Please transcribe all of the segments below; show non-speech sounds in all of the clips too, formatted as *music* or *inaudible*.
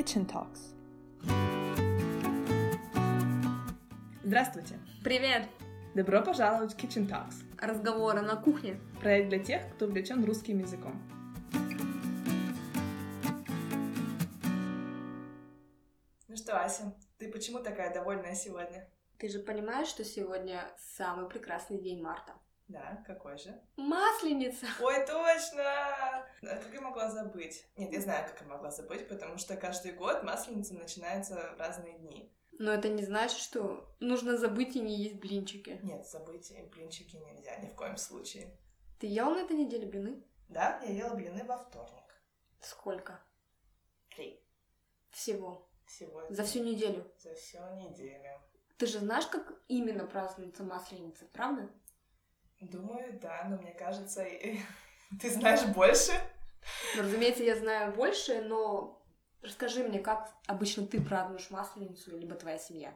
Kitchen Talks. Здравствуйте! Привет! Добро пожаловать в Kitchen Talks. Разговоры на кухне. Проект для тех, кто увлечен русским языком. Ну что, Ася, ты почему такая довольная сегодня? Ты же понимаешь, что сегодня самый прекрасный день марта? Да, какой же? Масленица! Ой, точно! А Как я могла забыть? Нет, я знаю, как я могла забыть, потому что каждый год масленица начинается в разные дни. Но это не значит, что нужно забыть и не есть блинчики. Нет, забыть и блинчики нельзя ни в коем случае. Ты ел на этой неделе блины? Да, я ела блины во вторник. Сколько? Три. Всего. Всего За всю неделю. за всю неделю. Ты же знаешь, как именно празднуется масленица, правда? Думаю, да, но мне кажется, *laughs* ты знаешь больше. Ну, разумеется, я знаю больше, но расскажи мне, как обычно ты празднуешь масленицу, либо твоя семья.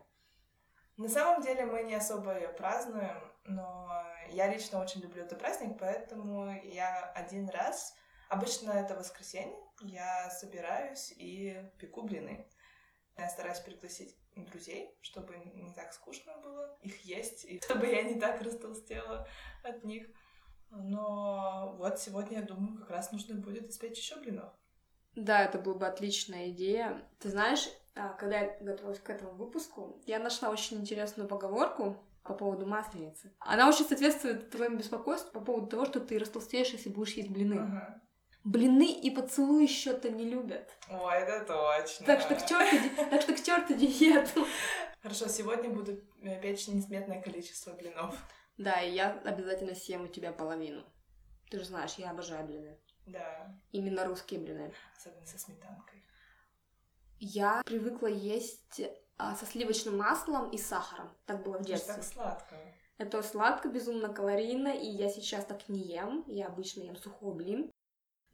На самом деле мы не особо ее празднуем, но я лично очень люблю этот праздник, поэтому я один раз, обычно это воскресенье, я собираюсь и пеку блины. Я стараюсь пригласить друзей, чтобы не так скучно было их есть, и *laughs* чтобы я не так растолстела от них. Но вот сегодня, я думаю, как раз нужно будет испечь еще блинов. Да, это была бы отличная идея. Ты знаешь, а, когда я готовилась к этому выпуску, я нашла очень интересную поговорку по поводу масленицы. Она очень соответствует твоему беспокойству по поводу того, что ты растолстеешь, если будешь есть блины. Ага. Блины и поцелуи счета не любят. Ой, это точно. Так что к черту, так что к черту диету. Хорошо, сегодня буду э, печь несметное количество блинов. Да, и я обязательно съем у тебя половину. Ты же знаешь, я обожаю блины. Да, Именно русские блины. особенно со сметанкой. Я привыкла есть а, со сливочным маслом и сахаром. Так было в Это детстве. так сладко. Это сладко, безумно калорийно, и я сейчас так не ем. Я обычно ем сухой блин.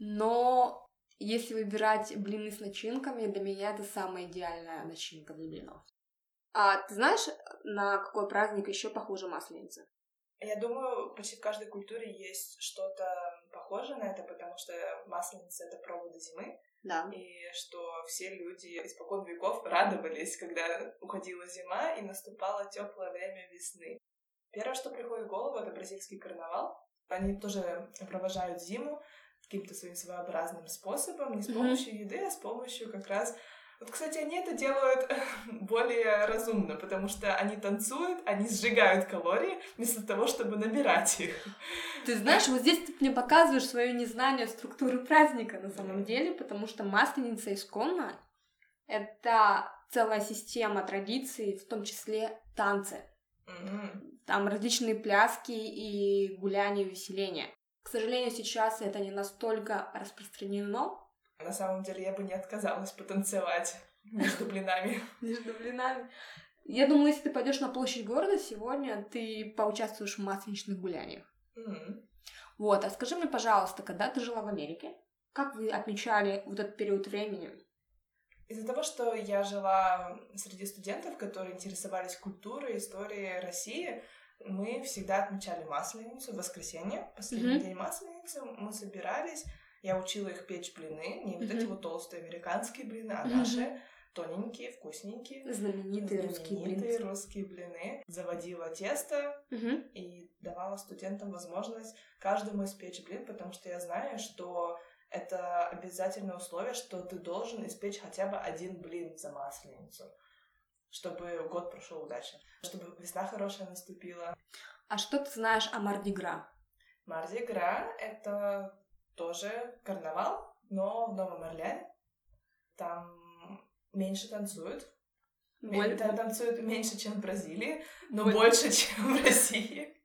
Но если выбирать блины с начинками, для меня это самая идеальная начинка для блинов. А ты знаешь, на какой праздник еще похожа масленица? Я думаю, почти в каждой культуре есть что-то похожее на это, потому что масленица — это проводы зимы, Да. и что все люди испокон веков радовались, когда уходила зима и наступало теплое время весны. Первое, что приходит в голову, это бразильский карнавал. Они тоже провожают зиму каким-то своим своеобразным способом, не с помощью еды, а с помощью как раз... Вот, кстати, они это делают *laughs* более разумно, потому что они танцуют, они сжигают калории вместо того, чтобы набирать их. Ты знаешь, вот здесь ты мне показываешь свое незнание структуры праздника на самом деле, потому что масленица исконно — это целая система традиций, в том числе танцы. Там различные пляски и гуляния, веселения. К сожалению, сейчас это не настолько распространено На самом деле я бы не отказалась потанцевать *laughs* между блинами. между блинами. Я думаю, если ты пойдешь на площадь города сегодня, ты поучаствуешь в масленичных гуляниях. Вот, а скажи мне, пожалуйста, когда ты жила в Америке, как вы отмечали вот этот период времени? Из-за того, что я жила среди студентов, которые интересовались культурой, историей России, мы всегда отмечали Масленицу в воскресенье, последний Мгм. день Масленицы. Мы собирались, я учила их печь блины, не вот эти вот толстые американские блины, а Мгм. наши тоненькие, вкусненькие. Знаменитые русские знаменитые русские блины. Заводила тесто Мгм. и давала студентам возможность каждому испечь блин, потому что я знаю, что это обязательное условие, что ты должен испечь хотя бы один блин за масленицу, чтобы год прошел удачно, чтобы весна хорошая наступила. А что ты знаешь о Мардигра? Марди Гра — это тоже карнавал, но в Новом Орлеане. Там меньше танцуют. Боль- Там танцуют меньше, чем в Бразилии, но Боль- больше, *laughs* чем в России.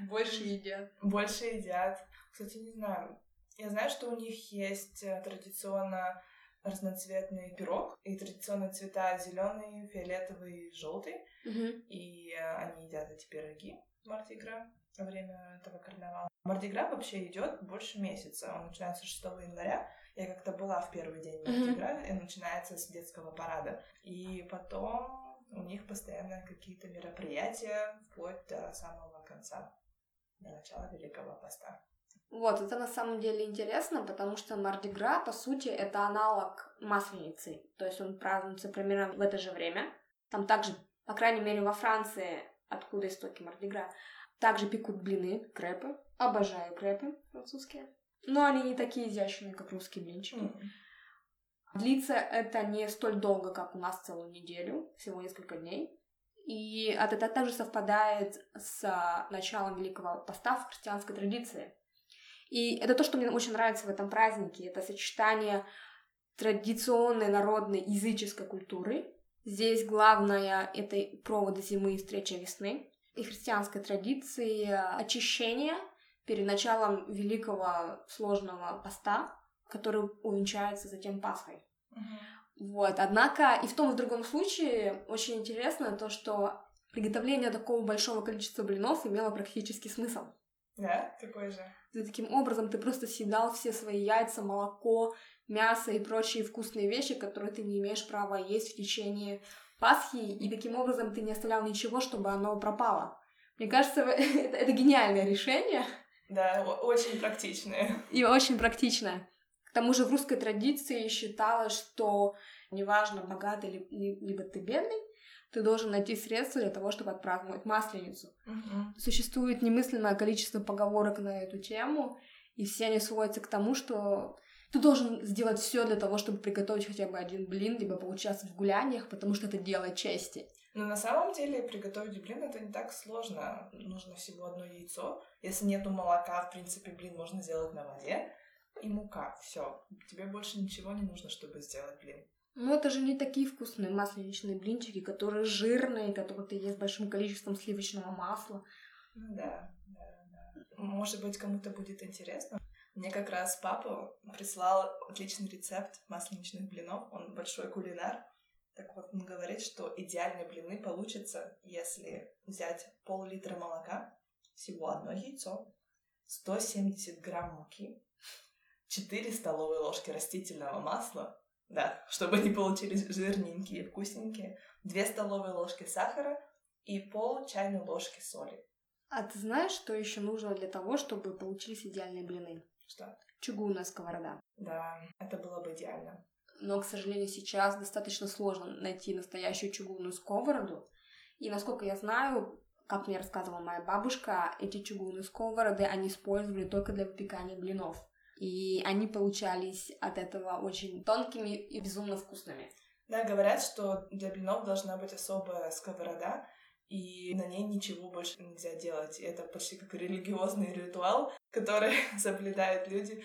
Больше едят. Больше едят. Кстати, не знаю. Я знаю, что у них есть э, традиционно разноцветный пирог, и традиционные цвета зеленый, фиолетовый, желтый. Мгм. И э, они едят эти пироги Мартигра во время этого карнавала. Мартигра вообще идет больше месяца. Он начинается 6 января. Я как-то была в первый день Мгм. Мартигра, и начинается с детского парада. И потом у них постоянно какие-то мероприятия вплоть до самого конца, до начала Великого Поста. Вот, это на самом деле интересно, потому что Мардигра, по сути, это аналог Масленицы. То есть он празднуется примерно в это же время. Там также, по крайней мере, во Франции, откуда истоки Мардигра, также пекут блины, крепы. Обожаю крепы французские. Но они не такие изящные, как русские блинчики. М. Длится это не столь долго, как у нас целую неделю, всего несколько дней. И это также совпадает с началом Великого Поста в христианской традиции. И это то, что мне очень нравится в этом празднике. Это сочетание традиционной народной языческой культуры. Здесь главное — это проводы зимы и встреча весны. И христианской традиции очищения перед началом Великого сложного поста, который увенчается затем Пасхой. Мгм. Вот, однако и в том и в другом случае очень интересно то, что приготовление такого большого количества блинов имело практический смысл. Да? Какой же? Ты таким образом ты просто съедал все свои яйца, молоко, мясо и прочие вкусные вещи, которые ты не имеешь права есть в течение Пасхи, и таким образом ты не оставлял ничего, чтобы оно пропало. Мне кажется, *laughs* это, это гениальное решение Да, очень практичные. и очень практичное. К тому же в русской традиции считалось, что неважно, богатый ли- либо ты бедный, ты должен найти средства для того, чтобы отпраздновать Масленицу. Мгм. Существует немыслимое количество поговорок на эту тему, и все они сводятся к тому, что ты должен сделать все для того, чтобы приготовить хотя бы один блин, либо поучаствовать в гуляниях, потому что это дело чести. Но на самом деле приготовить блин это не так сложно. Нужно всего одно яйцо. Если нету молока, в принципе, блин можно сделать на воде. И мука. Все. Тебе больше ничего не нужно, чтобы сделать блин. Но это же не такие вкусные масленичные блинчики, которые жирные, которые ты ешь с большим количеством сливочного масла. Ну да, да, да. Может быть, кому-то будет интересно. Мне как раз папа прислал отличный рецепт масленичных блинов. Он большой кулинар. Так вот, он говорит, что идеальные блины получатся, если взять пол-литра молока, всего одно яйцо, 170 грамм муки, 4 столовые ложки растительного масла, да, чтобы они получились жирненькие и вкусненькие, 2 столовые ложки сахара и пол чайной ложки соли. А ты знаешь, что еще нужно для того, чтобы получились идеальные блины? Что? Чугунная сковорода. Да, это было бы идеально. Но, к сожалению, сейчас достаточно сложно найти настоящую чугунную сковороду. И, насколько я знаю, как мне рассказывала моя бабушка, эти чугунные сковороды они использовали только для выпекания блинов. И они получались от этого очень тонкими и безумно вкусными. Да, говорят, что для блинов должна быть особая сковорода, и на ней ничего больше нельзя делать. Это почти как религиозный ритуал, который *laughs* соблюдают люди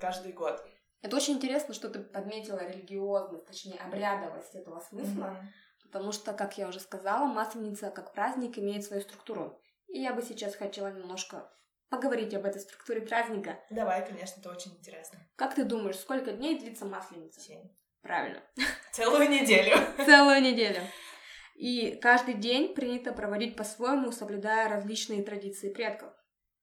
каждый год. Это очень интересно, что ты подметила религиозность, точнее, обрядовость этого смысла. Мгм. Потому что, как я уже сказала, Масленица как праздник имеет свою структуру. И я бы сейчас хотела немножко поговорить об этой структуре праздника. Давай, конечно, это очень интересно. Как ты думаешь, сколько дней длится Масленица? Семь. Правильно. *laughs* Целую неделю. *laughs* Целую неделю. И каждый день принято проводить по-своему, соблюдая различные традиции предков.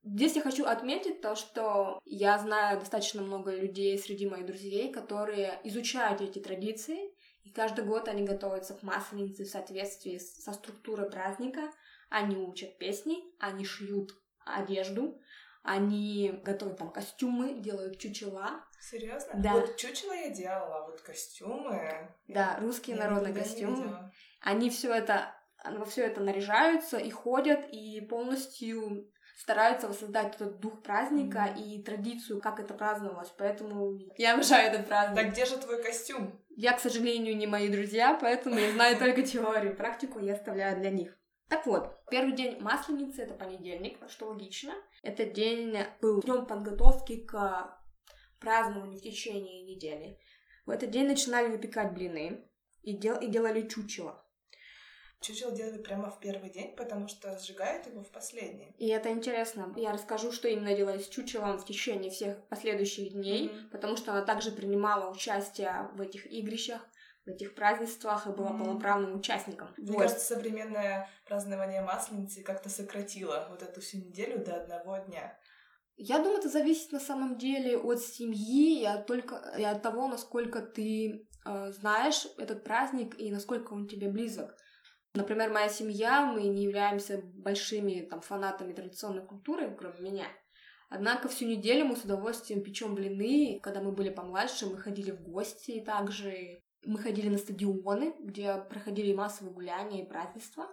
Здесь я хочу отметить то, что я знаю достаточно много людей среди моих друзей, которые изучают эти традиции, и каждый год они готовятся к Масленице в соответствии со структурой праздника. Они учат песни, они шьют одежду, они готовят там костюмы, делают чучела. Серьезно? Да. Вот чучело я делала, а вот костюмы... Да, русские я народные костюмы. Они все это, во все это наряжаются и ходят, и полностью стараются воссоздать этот дух праздника Мгм. и традицию, как это праздновалось. Поэтому я обожаю этот праздник. Так где же твой костюм? Я, к сожалению, не мои друзья, поэтому я знаю только теорию. Практику я оставляю для них. Так вот, первый день Масленицы — это понедельник, что логично. Этот день был днем подготовки к празднованию в течение недели. В этот день начинали выпекать блины и, дел- и делали чучело. Чучело делали прямо в первый день, потому что сжигают его в последний. И это интересно. Я расскажу, что именно делали с чучелом в течение всех последующих дней, Мгм. потому что она также принимала участие в этих игрищах, в этих празднествах и была Мгм. полноправным участником. Мне Вот. кажется, современное празднование Масленицы как-то сократило вот эту всю неделю до одного дня. Я думаю, это зависит на самом деле от семьи и от, только, и от того, насколько ты э, знаешь этот праздник и насколько он тебе близок. Например, моя семья, мы не являемся большими там, фанатами традиционной культуры, кроме меня. Однако всю неделю мы с удовольствием печем блины. Когда мы были помладше, мы ходили в гости и также мы ходили на стадионы, где проходили массовые гуляния и празднества.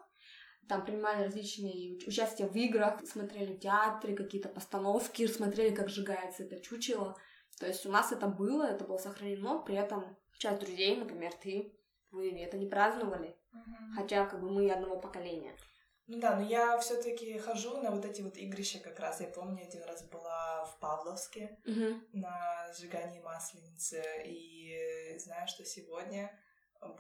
Там принимали различные участия в играх, смотрели театры, какие-то постановки, смотрели, как сжигается это чучело. То есть у нас это было, это было сохранено, при этом часть друзей, например, ты, вы это не праздновали, Мгм. хотя как бы мы одного поколения. Ну да, но я все-таки хожу на вот эти вот игрища как раз. Я помню, один раз была в Павловске на сжигании масленицы, и знаю, что сегодня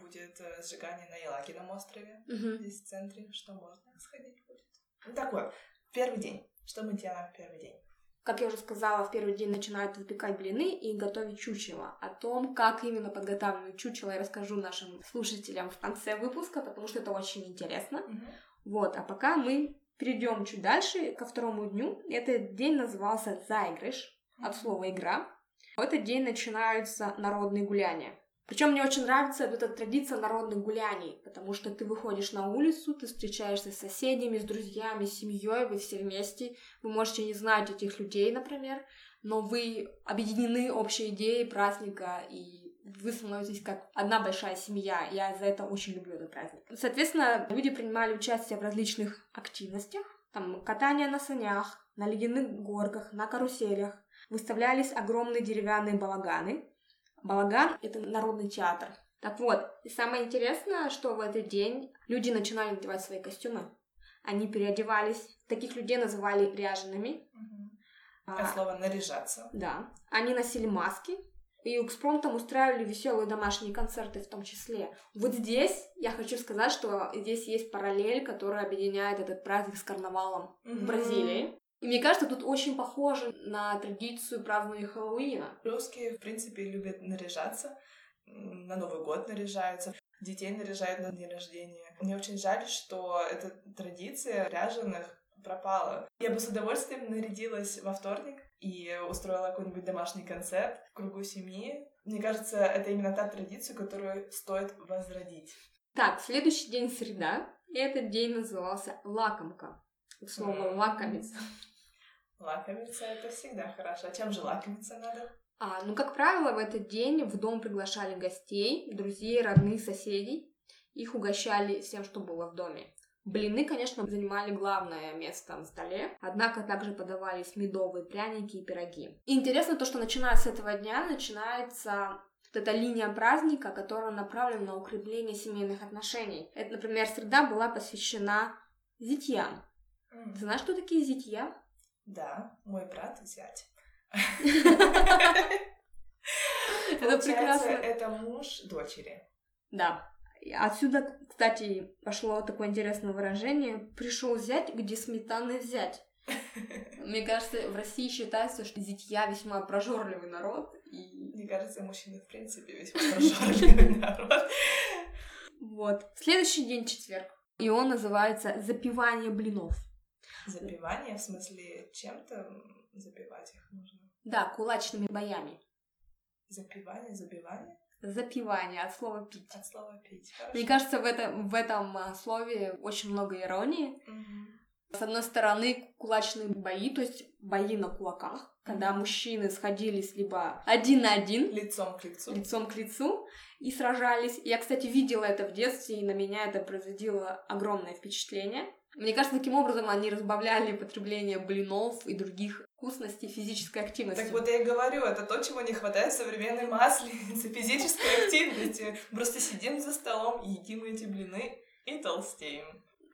будет э, сжигание на Елагином острове, Мгм. здесь в центре, что можно сходить будет. Ну такое, первый день. Что мы делаем в первый день? Как я уже сказала, в первый день начинают выпекать блины и готовить чучело. О том, как именно подготавливают чучело, я расскажу нашим слушателям в конце выпуска, потому что это очень интересно. Мгм. Вот, а пока мы перейдем чуть дальше ко второму дню. Этот день назывался «Заигрыш», от слова «игра». В этот день начинаются народные гуляния. Причем мне очень нравится эта традиция народных гуляний, потому что ты выходишь на улицу, ты встречаешься с соседями, с друзьями, с семьей, вы все вместе. Вы можете не знать этих людей, например, но вы объединены общей идеей праздника, и вы становитесь как одна большая семья. Я за это очень люблю этот праздник. Соответственно, люди принимали участие в различных активностях. Там катание на санях, на ледяных горках, на каруселях. Выставлялись огромные деревянные балаганы. Балаган — это народный театр. Так вот, и самое интересное, что в этот день люди начинали надевать свои костюмы. Они переодевались. Таких людей называли ряжеными. А, От слова наряжаться. да. Они носили маски и экспромтом устраивали веселые домашние концерты в том числе. Вот здесь я хочу сказать, что здесь есть параллель, которая объединяет этот праздник с карнавалом в Мгм. Бразилии. И мне кажется, тут очень похоже на традицию празднования Хэллоуина. Русские, в принципе, любят наряжаться. На Новый год наряжаются. Детей наряжают на день рождения. Мне очень жаль, что эта традиция ряженых пропала. Я бы с удовольствием нарядилась во вторник и устроила какой-нибудь домашний концерт в кругу семьи. Мне кажется, это именно та традиция, которую стоит возродить. Так, следующий день среда, и этот день назывался лакомка. Слово М. лакомиться. Лакомиться — это всегда хорошо. А чем же лакомиться надо? А, ну, как правило, в этот день в дом приглашали гостей, друзей, родных, соседей. Их угощали всем, что было в доме. Блины, конечно, занимали главное место на столе, однако также подавались медовые пряники и пироги. И интересно то, что начиная с этого дня начинается вот эта линия праздника, которая направлена на укрепление семейных отношений. Это, например, среда была посвящена зятьям. Ты знаешь, что такие зятья? Да, мой брат зять. *laughs* Это прекрасно. это муж дочери. Да. Отсюда, кстати, пошло такое интересное выражение «пришел зять, где сметаны взять». *laughs* Мне кажется, в России считается, что зятья весьма прожорливый народ. И Мне кажется, мужчины в принципе весьма прожорливый *laughs* народ. вот. Следующий день четверг. И он называется «Запивание блинов». Запивание, в смысле, чем-то запивать их нужно. Да, кулачными боями. Запивание, забивание? Запивание от слова «пить». От слова пить. Хорошо. Мне кажется, в, этом в этом а, слове очень много иронии. Мгм. С одной стороны, кулачные бои, то есть бои на кулаках, когда Мгм. мужчины сходились либо один на один, Лицом к лицу. лицом к лицу и сражались. Я, кстати, видела это в детстве, и на меня это производило огромное впечатление. Мне кажется, таким образом они разбавляли потребление блинов и других вкусностей физической активности. Так вот я и говорю, это то, чего не хватает в современной масленице, *laughs* физической активности. Просто сидим за столом, едим эти блины и толстеем.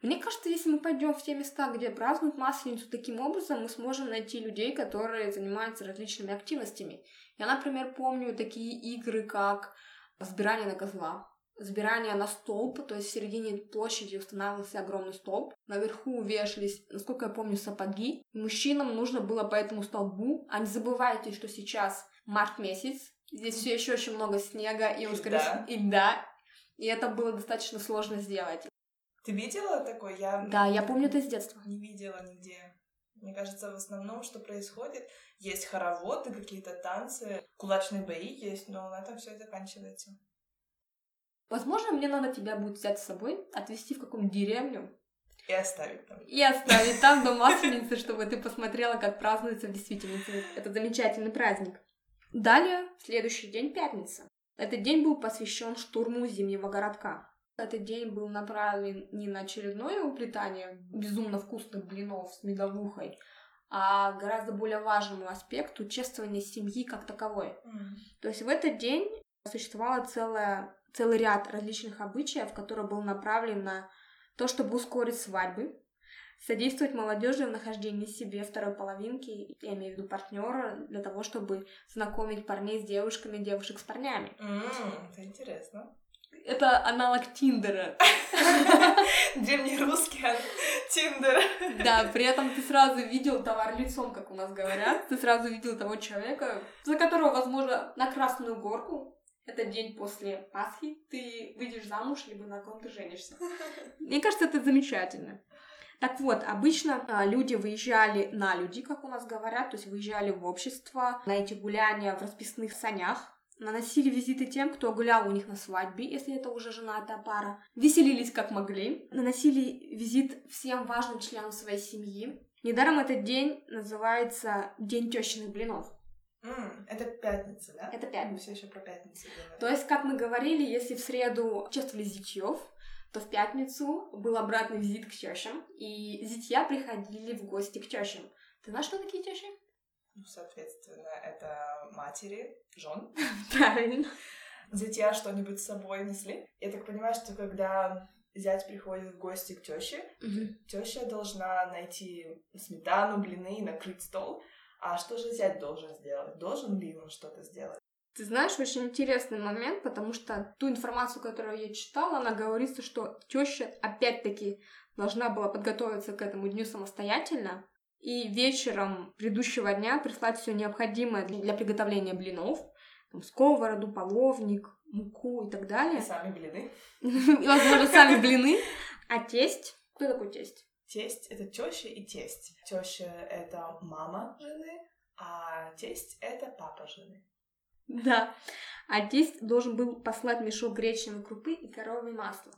Мне кажется, если мы пойдем в те места, где празднуют Масленицу таким образом, мы сможем найти людей, которые занимаются различными активностями. Я, например, помню такие игры, как сбирание на козла, сбирание на столб, то есть в середине площади устанавливался огромный столб, наверху вешались, насколько я помню, сапоги. Мужчинам нужно было по этому столбу, а не забывайте, что сейчас март месяц, здесь все еще очень много снега и, И скорее всего, и льда, и это было достаточно сложно сделать. Ты видела такое? Я Да, я помню это с детства. не видела нигде. Мне кажется, в основном, что происходит, есть хороводы, какие-то танцы, кулачные бои есть, но на этом все и заканчивается. Возможно, мне надо тебя будет взять с собой, отвезти в какую-нибудь деревню, И оставить там. И оставить там до Масленицы, чтобы ты посмотрела, как празднуется в действительности этот замечательный праздник. Далее, следующий день, пятница. Этот день был посвящен штурму Зимнего городка. Этот день был направлен не на очередное уплетание безумно вкусных блинов с медовухой, а гораздо более важному аспекту чествования семьи как таковой. М. То есть в этот день существовало целое, целый ряд различных обычаев, который был направлен на то, чтобы ускорить свадьбы, содействовать молодежи в нахождении себе второй половинки, я имею в виду партнера, для того, чтобы знакомить парней с девушками, девушек с парнями. М, Это интересно. Это аналог Тиндера. *laughs* Древнерусский а, Тиндер. Да, при этом ты сразу видел товар лицом, как у нас говорят. Ты сразу видел того человека, за которого, возможно, на Красную Горку это день после Пасхи, ты выйдешь замуж, либо на ком ты женишься. *laughs* Мне кажется, это замечательно. Так вот, обычно а, люди выезжали на люди, как у нас говорят, то есть выезжали в общество, на эти гуляния в расписных санях, наносили визиты тем, кто гулял у них на свадьбе, если это уже женатая пара, веселились как могли, наносили визит всем важным членам своей семьи. Недаром этот день называется День тещиных блинов. Это пятница, да? Это Мы пятница. все еще про пятницу говорим. То есть, как мы говорили, если в среду чествовали зятьев, то в пятницу был обратный визит к тещам, и зятья приходили в гости к тещам. Ты знаешь, что такие тещи? Ну, соответственно, это матери, жен. *laughs* Правильно. Зятья что-нибудь с собой несли. Я так понимаю, что когда зять приходит в гости к теще, теща должна найти сметану, блины и накрыть стол. А что же зять должен сделать? Должен ли он что-то сделать? Ты знаешь, очень интересный момент, потому что ту информацию, которую я читала, она говорится, что теща опять-таки должна была подготовиться к этому дню самостоятельно и вечером предыдущего дня прислать все необходимое для приготовления блинов, там, сковороду, половник, муку и так И далее. сами блины. *laughs* И, возможно, сами блины. А тесть? Кто такой тесть? Тесть — это теща и тесть. Теща — это мама жены, а тесть — это папа жены. Да. А тесть должен был послать мешок гречневой крупы и коровье масло.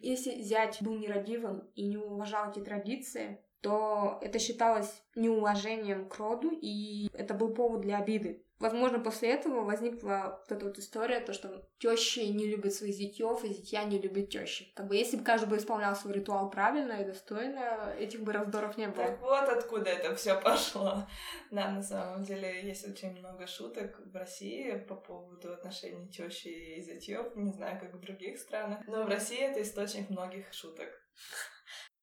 Если зять был нерадивым и не уважал эти традиции, то это считалось неуважением к роду, и это был повод для обиды. Возможно, после этого возникла вот эта вот история, то, что тещи не любят своих зятьев, и зятья не любят тещи. Как бы если бы каждый бы исполнял свой ритуал правильно и достойно, этих бы раздоров не было. Так вот откуда это все пошло. Да, на самом деле есть очень много шуток в России по поводу отношений тещи и зятьев. Не знаю, как в других странах. Но в России это источник многих шуток.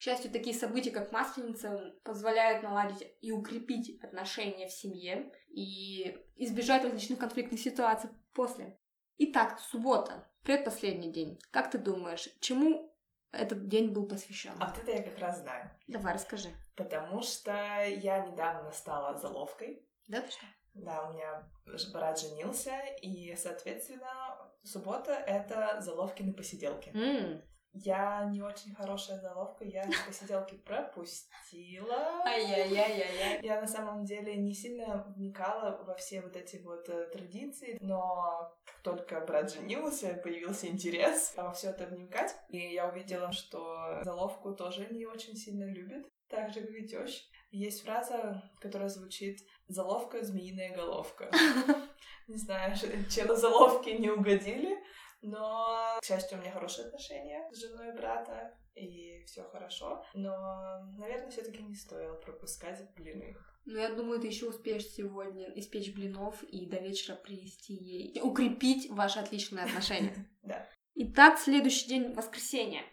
Счастью, такие события, как Масленица, позволяют наладить и укрепить отношения в семье и избежать различных конфликтных ситуаций после. Итак, суббота, предпоследний день. Как ты думаешь, чему этот день был посвящен? А вот это я как раз знаю. Давай, расскажи. Потому что я недавно стала заловкой. Да, ты что? Да, у меня брат женился, и, соответственно, суббота — это заловкины посиделки. М, Я не очень хорошая заловка, я посиделки пропустила. Ай-яй-яй-яй-яй. Я на самом деле не сильно вникала во все вот эти вот э, традиции, но как только брат женился, появился интерес во все это вникать, и я увидела, что заловку тоже не очень сильно любят, так же, как и теща. Есть фраза, которая звучит «заловка, змеиная головка». *laughs* Не знаю, чем заловки не угодили, но, к счастью, у меня хорошие отношения с женой брата, и все хорошо. Но, наверное, все-таки не стоило пропускать блины. Ну, я думаю, ты еще успеешь сегодня испечь блинов и до вечера принести ей, укрепить ваши отличные отношения. *laughs* Да. Итак, следующий день воскресенье.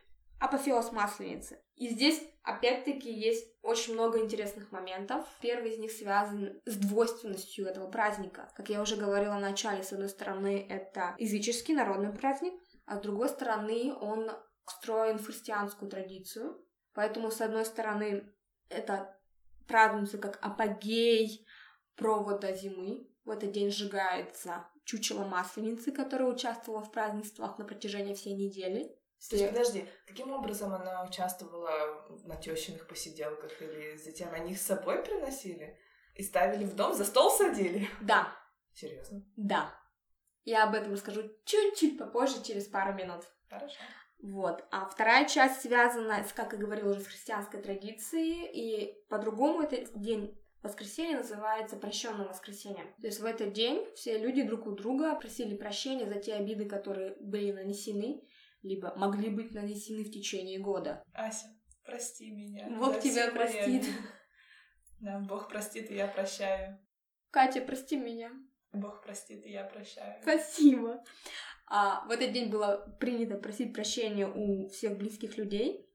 Апофеоз Масленицы. И здесь, опять-таки, есть очень много интересных моментов. Первый из них связан с двойственностью этого праздника. Как я уже говорила в начале, с одной стороны, это языческий народный праздник, а с другой стороны, он встроен в христианскую традицию. Поэтому, с одной стороны, это празднуется как апогей провода зимы. В этот день сжигается чучело масленицы, которая участвовала в празднествах на протяжении всей недели. Есть, подожди, каким образом она участвовала на тещиных посиделках или затем они их с собой приносили? И ставили в дом, за стол садили? Да, Серьезно? да. Я об этом расскажу чуть-чуть попозже, через пару минут. Хорошо. Вот. А вторая часть связана, с, как я говорила, уже с христианской традицией, и по-другому этот день воскресенье называется прощенным воскресеньем. То есть в этот день все люди друг у друга просили прощения за те обиды, которые были нанесены, либо могли быть нанесены в течение года. Ася, прости меня. Бог тебя простит. *laughs* Да, Бог простит, и я прощаю. Катя, прости меня. Бог простит, и я прощаю. Спасибо. А, в этот день было принято просить прощения у всех близких людей.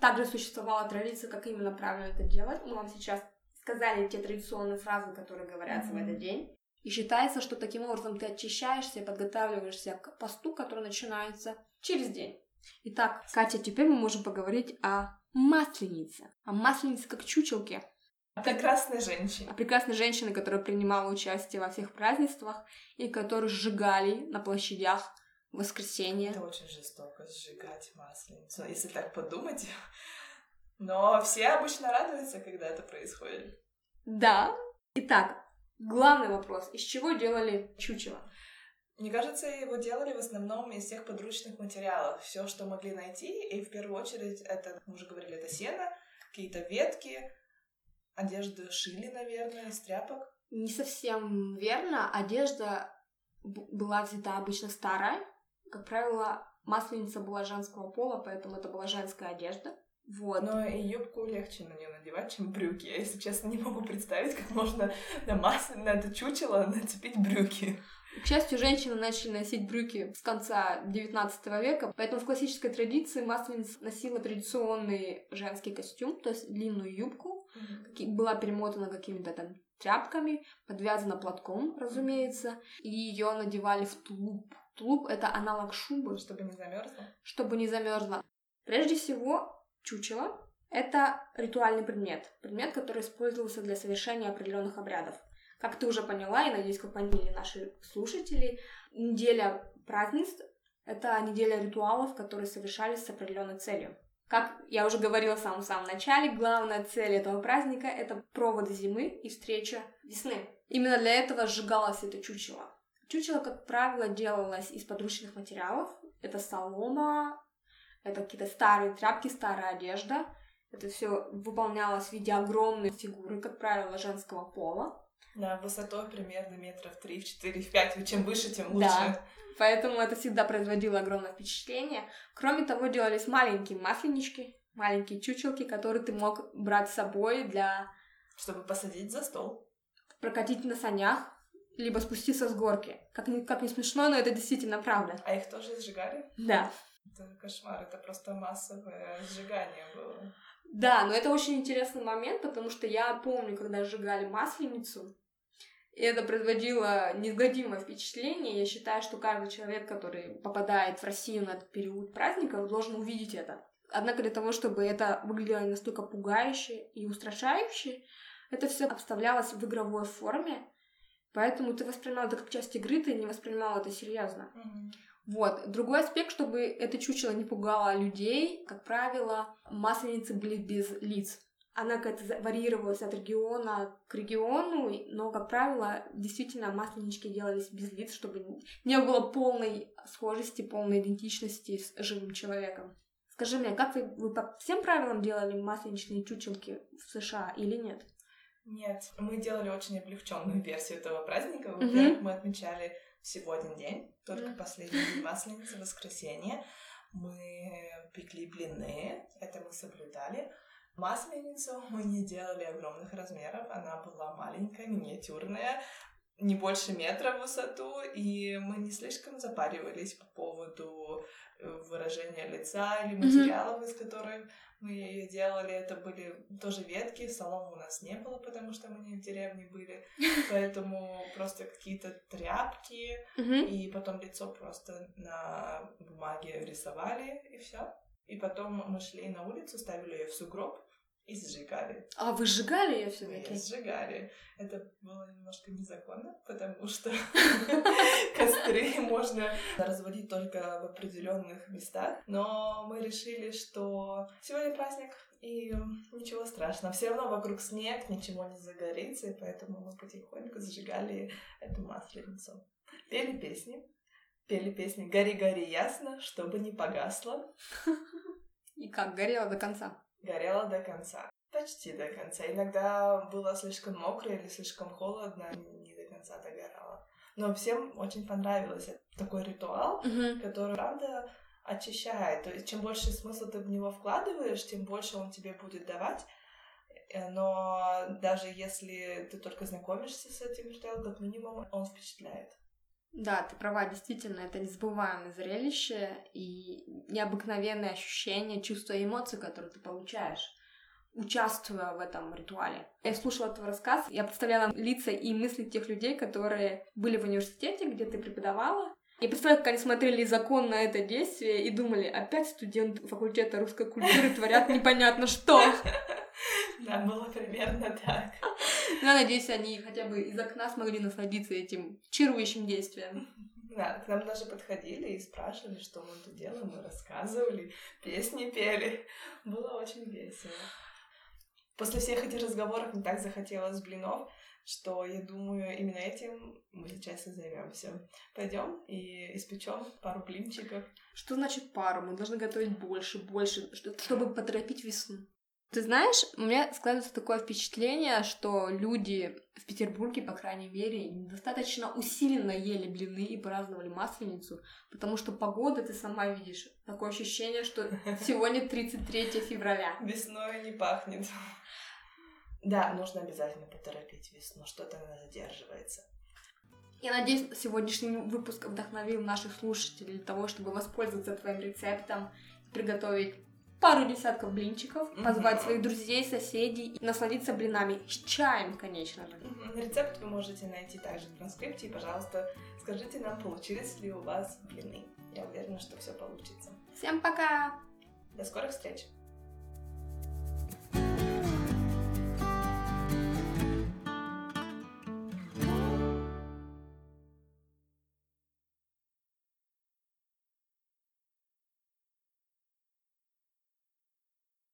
Также существовала традиция, как именно правильно это делать. Мы вам сейчас сказали те традиционные фразы, которые говорятся mm-hmm. в этот день. И считается, что таким образом ты очищаешься и подготавливаешься к посту, который начинается через день. Итак, Катя, теперь мы можем поговорить о масленице. О масленице как чучелке. О прекрасной женщине. О прекрасной женщине, которая принимала участие во всех празднествах и которую сжигали на площадях в воскресенье. Это очень жестоко, сжигать масленицу, если так подумать. Но все обычно радуются, когда это происходит. Да. Итак, главный вопрос. Из чего делали чучело? Мне кажется, его делали в основном из всех подручных материалов. Все, что могли найти, и в первую очередь это, мы уже говорили, это сено, какие-то ветки, Одежду шили, наверное, из тряпок? Не совсем верно. Одежда была взята обычно старая. Как правило, масленица была женского пола, поэтому это была женская одежда. Вот. Но и юбку легче на нее надевать, чем брюки. Я, если честно, не могу представить, как можно на масло, на это чучело нацепить брюки. К счастью, женщины начали носить брюки с конца XIX века, поэтому в классической традиции масленица носила традиционный женский костюм, то есть длинную юбку, mm-hmm. была перемотана какими-то там тряпками, подвязана платком, разумеется, и ее надевали в тулуп. Тулуп — это аналог шубы. Чтобы не замерзла? Чтобы не замерзла. Прежде всего, чучело — это ритуальный предмет. Предмет, который использовался для совершения определенных обрядов. Как ты уже поняла, и надеюсь, как поняли наши слушатели, неделя празднеств — это неделя ритуалов, которые совершались с определенной целью. Как я уже говорила в самом-самом начале, главная цель этого праздника — это провод зимы и встреча весны. Именно для этого сжигалось это чучело. Чучело, как правило, делалось из подручных материалов. Это солома, это какие-то старые тряпки, старая одежда. Это все выполнялось в виде огромной фигуры, как правило, женского пола. Да, высотой примерно метров 3, в 4, в 5. Чем выше, тем лучше. Да, поэтому это всегда производило огромное впечатление. Кроме того, делались маленькие масленички, маленькие чучелки, которые ты мог брать с собой для... Чтобы посадить за стол. Прокатить на санях, либо спуститься с горки. Как ни, как не смешно, но это действительно правда. А их тоже сжигали? Да. Это кошмар, это просто массовое сжигание было. Да, но это очень интересный момент, потому что я помню, когда сжигали масленицу, и это производило неизгладимое впечатление. Я считаю, что каждый человек, который попадает в Россию на этот период праздников, должен увидеть это. Однако для того, чтобы это выглядело настолько пугающе и устрашающе, это все обставлялось в игровой форме, поэтому ты воспринимал это как часть игры, ты не воспринимал это серьезно. Mm-hmm. Вот. Другой аспект, чтобы это чучело не пугало людей, как правило, масленицы были без лиц. Она как-то варьировалась от региона к региону, но, как правило, действительно масленички делались без лиц, чтобы не было полной схожести, полной идентичности с живым человеком. Скажи мне, как вы, вы по всем правилам делали масленичные чучелки в США или нет? Нет, мы делали очень облегченную версию этого праздника. Во-первых, mm-hmm. мы отмечали всего один день, только mm-hmm. последний день *laughs* масленицы, воскресенье. Мы пекли блины, это мы соблюдали. Масленицу *laughs* мы не делали огромных размеров, она была маленькая, миниатюрная, не больше метра в высоту, и мы не слишком запаривались по поводу э, выражения лица или материалов, mm-hmm. из которых мы ее делали. Это были тоже ветки, соломы у нас не было, потому что мы не в деревне были, *laughs* поэтому просто какие-то тряпки, mm-hmm. и потом лицо просто на бумаге рисовали, и все. И потом мы шли на улицу, ставили ее в сугроб и сжигали. А вы сжигали ее все таки сжигали. Это было немножко незаконно, потому что *laughs* костры можно разводить только в определенных местах. Но мы решили, что сегодня праздник, и ничего страшного. Все равно вокруг снег, ничего не загорится, и поэтому мы потихоньку зажигали эту масленицу. Пели песни, Пели песни «Гори, гори ясно, чтобы не погасло». *laughs* И как, горело до конца? Горело до конца. Почти до конца. Иногда было слишком мокро или слишком холодно, не до конца догорало. Но всем очень понравилось такой ритуал, Мгм. который, правда, очищает. То есть, чем больше смысла ты в него вкладываешь, тем больше он тебе будет давать. Э, Но даже если ты только знакомишься с этим ритуалом, как минимум он впечатляет. Да, ты права, действительно, это незабываемое зрелище и необыкновенное ощущение, чувство и эмоции, которые ты получаешь, участвуя в этом ритуале. Я слушала твой рассказ, я представляла лица и мысли тех людей, которые были в университете, где ты преподавала. Я представляю, как они смотрели закон на это действие и думали, опять студенты факультета русской культуры творят непонятно что. *laughs* Да, было примерно так. Но я надеюсь, они хотя бы из окна смогли насладиться этим чарующим действием. Да, к нам даже подходили и спрашивали, что мы тут делаем, мы рассказывали, песни пели. Было очень весело. После всех этих разговоров мне так захотелось блинов, что я думаю, именно этим мы сейчас и займемся. Пойдем и испечем пару блинчиков. Что значит пару? Мы должны готовить больше, больше, что- чтобы поторопить весну. Ты знаешь, у меня складывается такое впечатление, что люди в Петербурге, по крайней мере, достаточно усиленно ели блины и праздновали Масленицу, потому что погода, ты сама видишь, такое ощущение, что *laughs* сегодня 33 февраля. Весной не пахнет. Да, нужно обязательно поторопить весну, что-то она задерживается. Я надеюсь, сегодняшний выпуск вдохновил наших слушателей для того, чтобы воспользоваться твоим рецептом, приготовить пару десятков блинчиков, Мгм. позвать своих друзей, соседей и насладиться блинами с чаем, конечно же. Рецепт вы можете найти также в транскрипте. И, пожалуйста, скажите нам, получились ли у вас блины. Я уверена, что все получится. Всем пока! До скорых встреч!